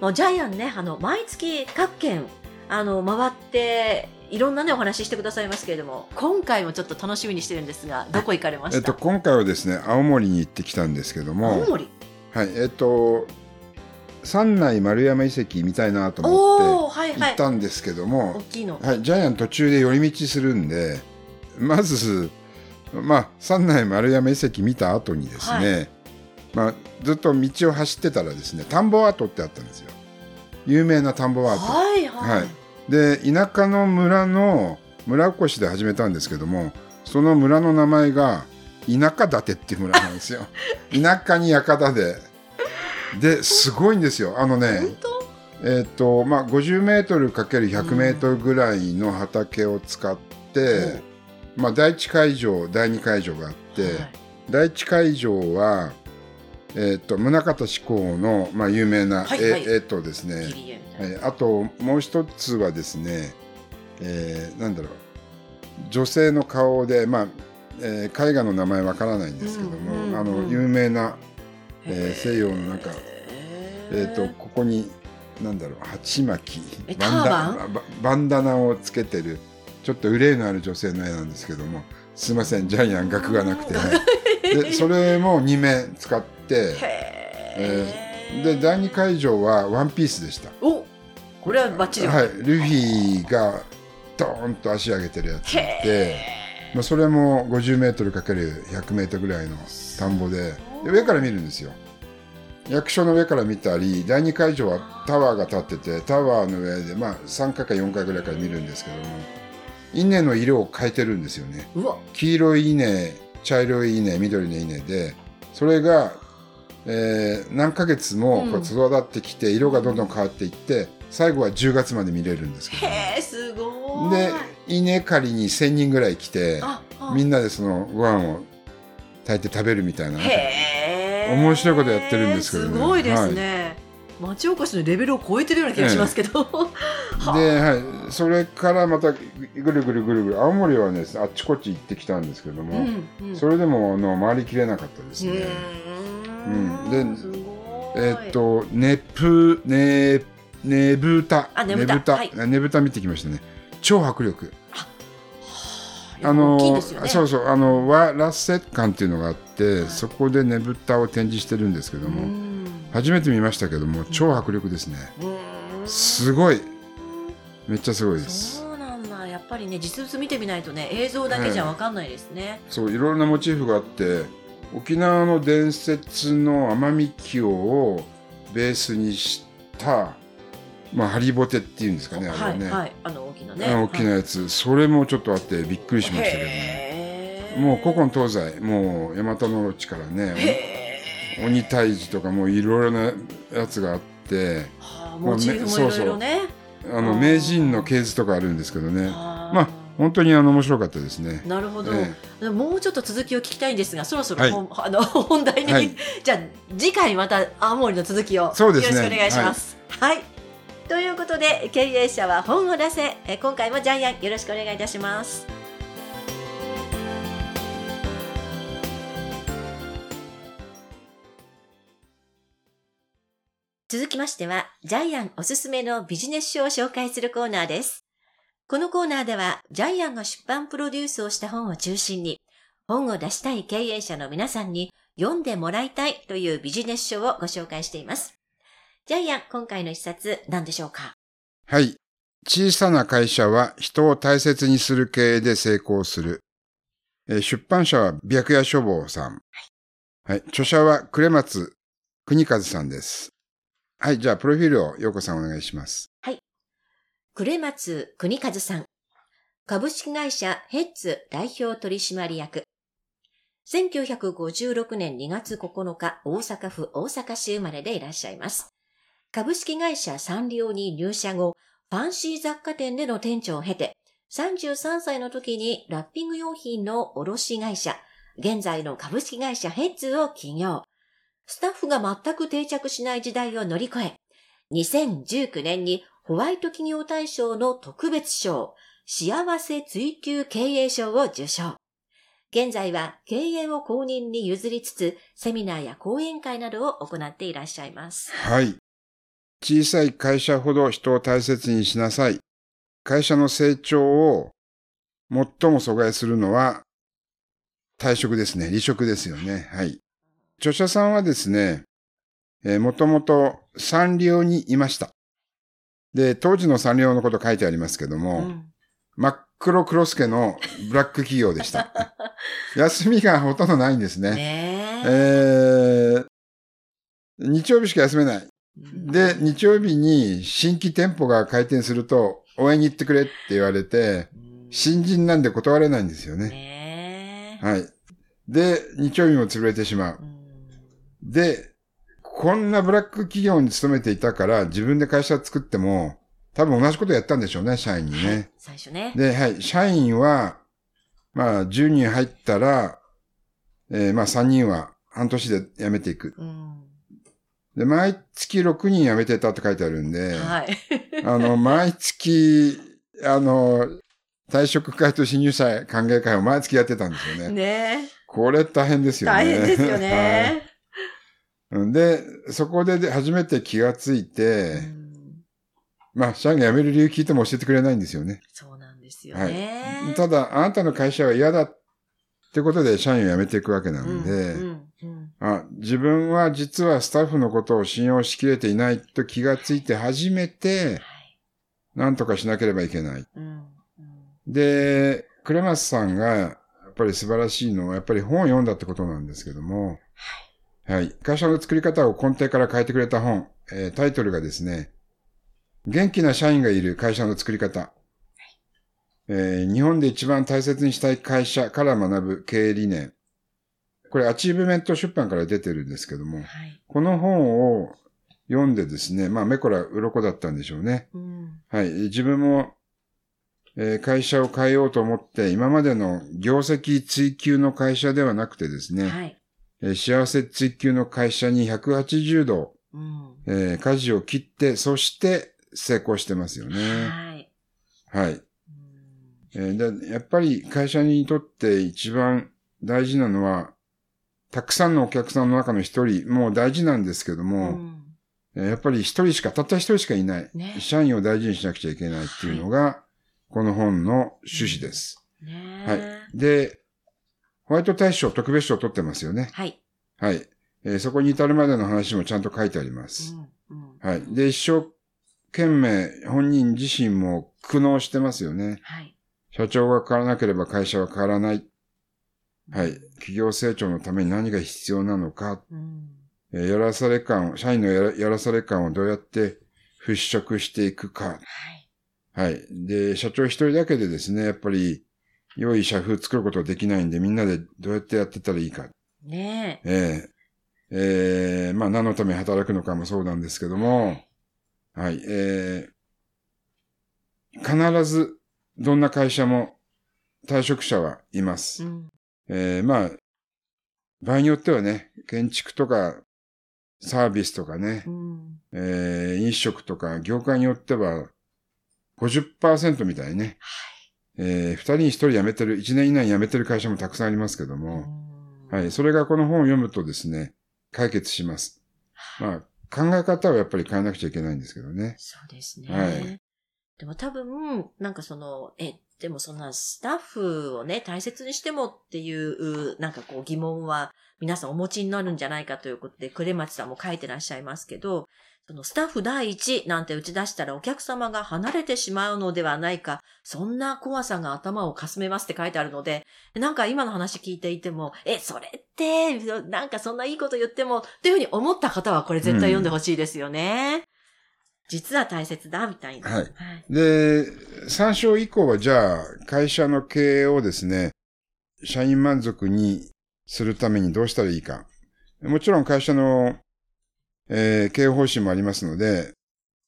もうジャイアンね、あの、毎月各県、あの、回って、いろんなね、お話ししてくださいますけれども、今回もちょっと楽しみにしてるんですが、どこ行かれました、えっと、今回はですね、青森に行ってきたんですけども、青森。はい、えっと、三内丸山遺跡見たいなと思ってはい。行ったんですけども、大きいの。はい、ジャイアン途中で寄り道するんで、まず、まあ、三内丸山遺跡見た後にですね、まあ、ずっと道を走ってたらですね、田んぼアートってあったんですよ。有名な田んぼアート。はいはい。はい。で田舎の村の村おこしで始めたんですけどもその村の名前が田舎立っていう村なんですよ。田舎に館で。ですごいんですよ。あのねえっ、とまあ 50m×100 メートルぐらいの畑を使って、まあ第一会場第二会場があって、はい。第一会場はえっ、と宗像志功のまあ有名な絵、はいはい。絵とですね切り絵みたいな。はい、あともう一つはですね、えーなんだろう女性の顔で、まあえー絵画の名前わからないんですけども、うんうんうんあの有名な、えー西洋のなんか、えー、とここになんだろう鉢巻きえバンダバン？ダナをつけてるちょっと憂いのある女性の絵なんですけどもすいませんジャイアン額がなくて、はい。でそれも2面使って、へー。で第2会場はワンピースでした。おこれはバッチリ。はい、ルフィがドーンと足上げてるやつで、へまあ、それも 50m×100m ぐらいの田んぼでで上から見るんですよ。役所の上から見たり第2会場はタワーが立っててタワーの上で、まあ、3回か4回ぐらいから見るんですけども稲の色を変えてるんですよね。黄色い稲茶色い稲緑の稲でそれが、えー何ヶ月もこう育ってきて色がどんどん変わっていって最後は10月まで見れるんですけど、へえ、すごい。で稲刈りに1,000人ぐらい来てみんなでそのご飯を炊いて食べるみたいな。面白いことやってるんですけどねすごいですね。町おこしのレベルを超えてるような気がしますけど。はで、はい、それからまたぐるぐるぐるぐる青森はねあっちこっち行ってきたんですけども、うんうんそれでもあの回りきれなかったですね。ううんんでえーっと、ねぷ、ね、ねぶた。あねぶたはいねぶた見てきましたね。超迫力。ああの、ね。そうそう、あの、和ラッセ館っていうのがあって、はいそこでねぶたを展示してるんですけども、うん初めて見ましたけども、超迫力ですね。うんすごい。めっちゃすごいです。そうなんだ。やっぱりね、実物見てみないとね、映像だけじゃわかんないですね。そう、いろいろなモチーフがあって、沖縄の伝説の奄美清をベースにした、まあ、ハリボテっていうんですかね、あれね。はいはい。あの大きなね。あの大きなやつ、それもちょっとあってびっくりしましたけどね。もう古今東西、もう大和のロチからね、へ鬼退治とかもういろいろなやつがあって、ーはあもいろいろね。あのあー名人の系図とかあるんですけどね。はまあ本当にあの面白かったですね。なるほど、えでももうちょっと続きを聞きたいんですがそろそろはい。本,、あの本題に、はい。じゃあ次回また青森の続きをよろしくお願いします。はい、ということで経営者は本を出せ。え今回もジャイアンよろしくお願いいたします。続きましては、ジャイアンおすすめのビジネス書を紹介するコーナーです。このコーナーでは、ジャイアンが出版プロデュースをした本を中心に、本を出したい経営者の皆さんに読んでもらいたいというビジネス書をご紹介しています。ジャイアン、今回の一冊何でしょうか？はい。小さな会社は人を大切にする経営で成功する。えー出版社は白夜書房さん。はい。著者は呉松国和さんです。はい。じゃあ、プロフィールを陽子さんお願いします。呉松国和さん。株式会社ヘッズ代表取締役。1956年2月9日、大阪府大阪市生まれでいらっしゃいます。株式会社サンリオに入社後、ファンシー雑貨店での店長を経て、33歳の時にラッピング用品の卸会社、現在の株式会社ヘッズを起業。スタッフが全く定着しない時代を乗り越え、2019年にホワイト企業大賞の特別賞、幸せ追求経営賞を受賞。現在は経営を公認に譲りつつ、セミナーや講演会などを行っていらっしゃいます。はい。小さい会社ほど人を大切にしなさい。会社の成長を最も阻害するのは退職ですね。離職ですよね。はい。著者さんはですね、えーもともとサンリオにいました。で、当時のサンリオのこと書いてありますけども、うん真っ黒クロスケのブラック企業でした。休みがほとんどないんですね。ねえ。えー日曜日しか休めない。うんで、日曜日に新規店舗が開店すると、応援に行ってくれって言われて、新人なんで断れないんですよね。ねえ。はい。で、日曜日も潰れてしまうう。んで、こんなブラック企業に勤めていたから、自分で会社作っても、多分同じことやったんでしょうね、社員にね。最初ね。で、はい、社員は、まあ、10人入ったら、えーまあ、3人は半年で辞めていく。うんで、毎月6人辞めてたって書いてあるんで、はい。あの、毎月、あの、退職会と新入社歓迎会を毎月やってたんですよね。ねこれ大変ですえ。よね。大変ですよね。はいうんで、そこでで初めて気がついて、うんまあ、社員が辞める理由聞いても教えてくれないんですよね。そうなんですよね。ただ、あなたの会社は嫌だってことで社員を辞めていくわけなうんので、うんうんあ自分は実はスタッフのことを信用しきれていないと気がついて初めて、はい何とかしなければいけない。うんうんで、クレマスさんがやっぱり素晴らしいのは、やっぱり本を読んだってことなんですけども、はい。会社の作り方を根底から変えてくれた本、えータイトルがですね、元気な社員がいる会社の作り方。えー日本で一番大切にしたい会社から学ぶ経営理念。これ、アチーブメント出版から出てるんですけども、はい。この本を読んでですね、まあ、目こら鱗だったんでしょうね。うんはい。自分も、えー会社を変えようと思って、今までの業績追求の会社ではなくてですね、はい。えー幸せ追求の会社に180度、うんえー舵を切って、そして成功してますよね。はい。はい。うんえーでやっぱり会社にとって一番大事なのは、たくさんのお客さんの中の一人、もう大事なんですけどうも、んえーやっぱり一人しか、たった一人しかいない。ね社員を大事にしなくちゃいけないっていうのが、この本の趣旨です。ねはい。で、ホワイト大賞特別賞を取ってますよね。はい。はい。えーそこに至るまでの話もちゃんと書いてあります。うんうんはい。で、一生懸命本人自身も苦悩してますよね。はい。社長が変わらなければ会社は変わらない。はい。企業成長のために何が必要なのか。うんえーやらされ感を、社員のやらやらされ感をどうやって払拭していくか。はい。はい。で、社長一人だけでですね、やっぱり良い社風作ることはできないんで、みんなでどうやってやってったらいいか。ねえ。ええ。えーまあ何のために働くのかもそうなんですけども、はい、えー必ずどんな会社も退職者はいます。うん。えーまあ、場合によってはね、建築とかサービスとかね。う、ん。えー飲食とか業界によっては50%みたいね、えー、2人に1人辞めてる、1年以内に辞めてる会社もたくさんありますけども、うんはい。それがこの本を読むとですね、解決します。まあ、考え方をやっぱり変えなくちゃいけないんですけどね。そうですね。はいでも多分、なんかその、え、でもそんなスタッフをね、大切にしてもっていう、なんかこう疑問は皆さんお持ちになるんじゃないかということで、クレマチさんも書いてらっしゃいますけど、そのスタッフ第一なんて打ち出したらお客様が離れてしまうのではないか、そんな怖さが頭をかすめますって書いてあるので、なんか今の話聞いていても、え、それって、なんかそんないいこと言っても、っていうふうに思った方はこれ絶対読んでほしいですよね。実は大切だ、みたいな。はいで、参照以降はじゃあ、会社の経営をですね、社員満足にするためにどうしたらいいか。もちろん会社の、えー経営方針もありますので、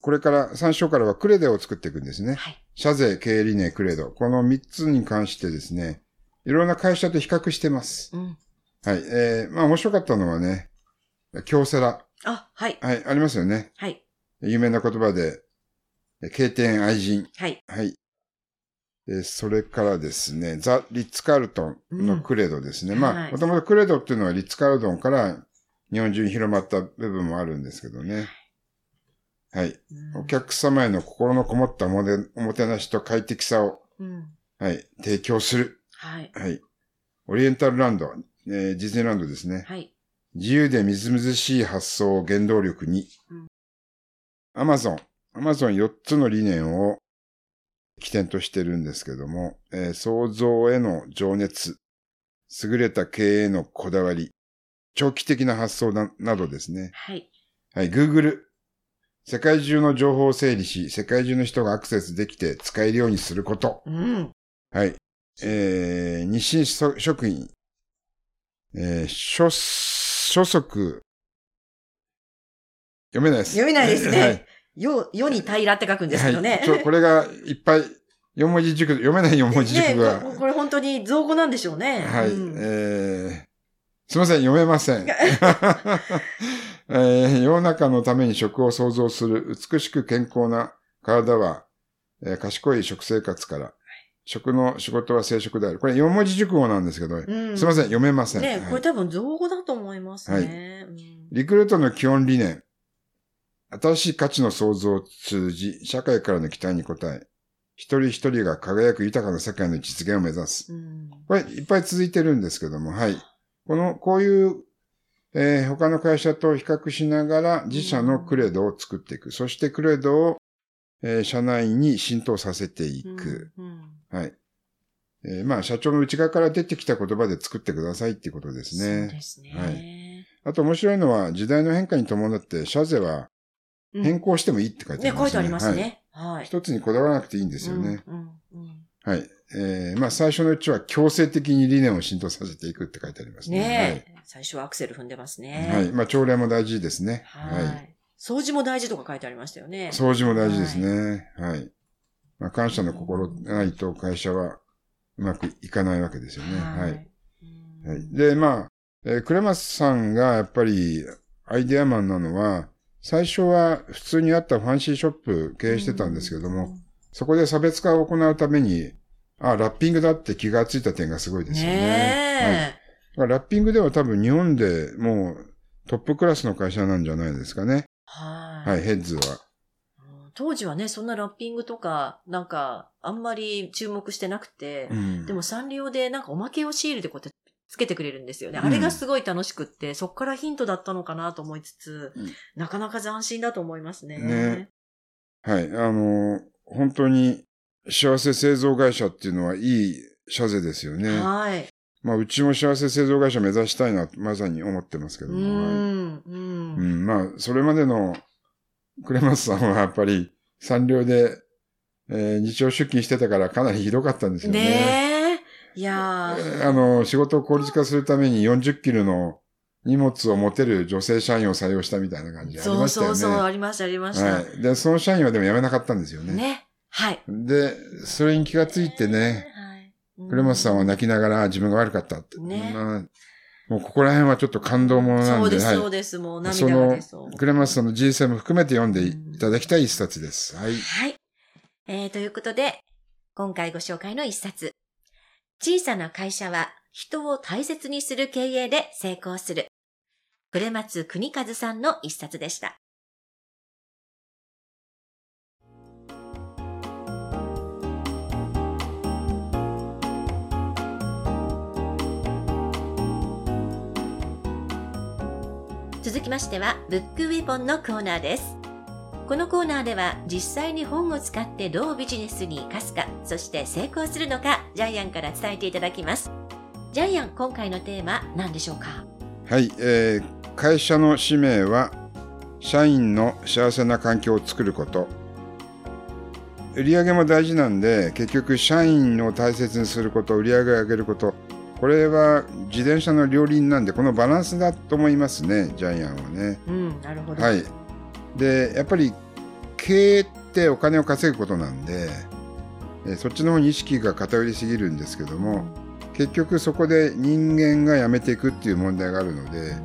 これから、3章からはクレドを作っていくんですね。はい。社税、経営理念、クレド。この3つに関してですね、いろんな会社と比較してます。うん。はい。えー、まあ面白かったのはね、京セラ。あ、はい。はい、ありますよね。はい。有名な言葉で、え経典愛人。はい。はい。えそれからですね、ザ・リッツ・カールトンのクレドですね。まあ、うんはいもともとクレドっていうのはリッツ・カールトンから日本中に広まった部分もあるんですけどね。はい。うんお客様への心のこもったおもておもてなしと快適さを、うん。はい、提供する。はい。はい。オリエンタルランド、えーディズニーランドですね。はい。自由でみずみずしい発想を原動力にうん。アマゾン、アマゾン4つの理念を起点としてるんですけども、えー創造への情熱、優れた経営へのこだわり、長期的な発想ななどですね。はい。はい、Google。世界中の情報を整理し、世界中の人がアクセスできて使えるようにすること。うん。はい。えー、日清そ食品。えー、書、書足。読めないです。読めないですねはい。よ、世に平らって書くんですけどね。はい。これがいっぱい、4文字熟語、読めない4文字熟語が。ねここれ本当に造語なんでしょうね。はい。うんえーすいません、読めません。えー世の中のために食を創造する美しく健康な体は、えー賢い食生活から、食の仕事は生食である。これ4文字熟語なんですけど、うんすいません、読めません。ね、はいこれ多分造語だと思いますね。うんリクルートの基本理念。新しい価値の創造を通じ、社会からの期待に応え、一人一人が輝く豊かな世界の実現を目指す。うんこれいっぱい続いてるんですけども、はい。この、こういう、えー他の会社と比較しながら自社のクレドを作っていく。そしてクレドを、えー社内に浸透させていく。うんはい。えーまあ、社長の内側から出てきた言葉で作ってくださいっていうことですそうね。ですね。はいあと面白いのは、時代の変化に伴って、社税はうん変更してもいいって書いてあね、りますね。書いてありますはい。ね。はい。一つにこだわらなくていいんですよね。うん。うんうんはい。えーまあ最初のうちは強制的に理念を浸透させていくって書いてありますね。ねえ、最初はアクセル踏んでますね。はい。はい。まあ朝礼も大事ですね。はい。はい。掃除も大事とか書いてありましたよね。掃除も大事ですね。はい。まあ感謝の心がないと会社はうまくいかないわけですよね。はい。うんはい。で、まあ、えー、クレマスさんがやっぱりアイデアマンなのは、最初は普通にあったファンシーショップ経営してたんですけども、、そこで差別化を行うために、あ、ラッピングだって気がついた点がすごいですよね。はい。ねだからラッピングでは多分日本でもうトップクラスの会社なんじゃないですかね。え。はい。はい、ヘッズは。うん当時はね、そんなラッピングとか、なんか、あんまり注目してなくて、うんでもサンリオでなんかおまけをシールでこうやってつけてくれるんですよね。うんあれがすごい楽しくって、そっからヒントだったのかなと思いつつ、うんなかなか斬新だと思いますね。ねはい、あの、本当に幸せ製造会社っていうのはいい社税ですよね。はい。まあ、うちも幸せ製造会社目指したいな、まさに思ってますけうども。はいん。う。うんん、まあ、それまでのクレマスさんはやっぱり産業で、えー日曜出勤してたからかなりひどかったんですよね。ねえ。いやー。あの、仕事を効率化するために40キロの荷物を持てる女性社員を採用したみたいな感じありそうましたよね。そうそう、ありました、ありました。はい。で、その社員はでも辞めなかったんですよね。ね。はい。で、それに気がついてね、はい。クレマスさんは泣きながら自分が悪かったって。ねまあもうここら辺はちょっと感動ものなんで、そうです、はいそうです。もう涙が出そう。クレマスさんの人生も含めて読んでいただきたい一冊です。はい。はい。えー、ということで、今回ご紹介の一冊。小さな会社は人を大切にする経営で成功する。暮松国和さんの一冊でした。続きましては、ブックウェポンのコーナーです。このコーナーでは実際に本を使ってどうビジネスに生かすか、そして成功するのか、ジャイアンから伝えていただきます。ジャイアン、今回のテーマ何でしょうか？はい、えー会社の使命は、社員の幸せな環境を作ること。売り上げも大事なんで、結局社員を大切にすること、売り上げを上げること。これは自転車の両輪なんで、このバランスだと思いますね、ジャイアンはね。うん、なるほど。はい。で、やっぱり経営ってお金を稼ぐことなんで、えそっちの方に意識が偏りすぎるんですけども、結局そこで人間が辞めていくっていう問題があるので、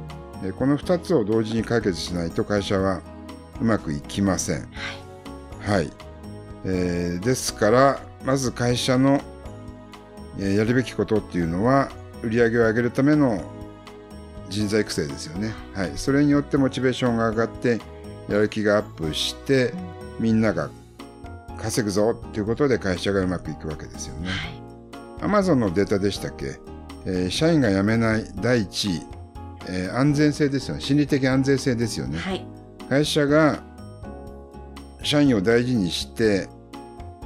えこの2つを同時に解決しないと会社はうまくいきません。はい。えー、ですから、まず会社の、えー、やるべきことっていうのは、売り上げを上げるための人材育成ですよね。はい。それによってモチベーションが上がって、やる気がアップして、みんなが稼ぐぞっていうことで会社がうまくいくわけですよね。アマゾンのデータでしたっけ、えー、社員が辞めない第一位、えー、安全性ですよね。心理的安全性ですよね。はい、会社が社員を大事にして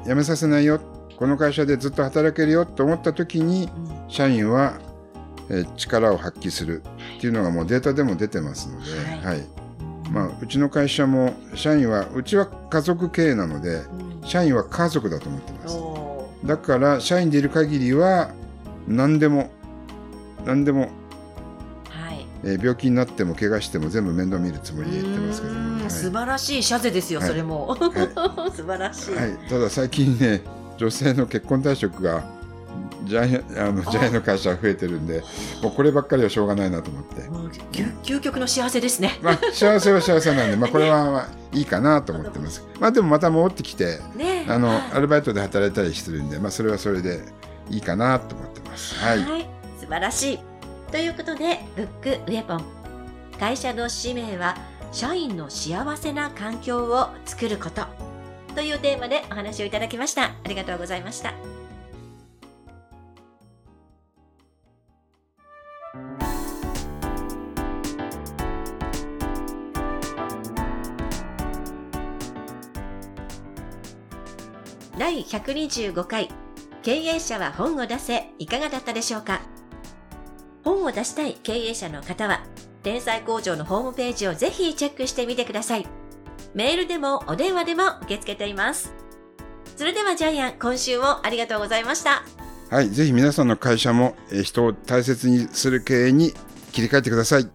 辞めさせないよ。この会社でずっと働けるよと思った時に、社員は、えー、力を発揮する。っていうのがもうデータでも出てますので、はい、はい、まあ、うちの会社も社員はうちは家族経営なので、社員は家族だと思ってます。だから社員でいる限りは何でも何でもえー、病気になっても怪我しても全部面倒見るつもりで言ってますけども、はい、素晴らしい社税ですよ、はい、それも、はい、素晴らしい、はい、ただ最近ね女性の結婚退職がジャイあのジャイの会社が増えてるんでもうこればっかりはしょうがないなと思って。究究極の幸せですね、まあ、幸せは幸せなんで、まあ、これはまあいいかなと思ってます。まあでもまた戻ってきて、ね、あの、アルバイトで働いたりしてるんで、まあ、それはそれでいいかなと思ってます。はい、素晴らしい。ということで、ブックウェポン。会社の使命は、社員の幸せな環境を作ること。というテーマでお話をいただきました。ありがとうございました。第125回経営者は本を出せいかがだったでしょうか？本を出したい経営者の方は、天才工場のホームページをぜひチェックしてみてください。メールでもお電話でも受け付けています。それではジャイアン、今週もありがとうございました。はい、ぜひ皆さんの会社も人を大切にする経営に切り替えてください。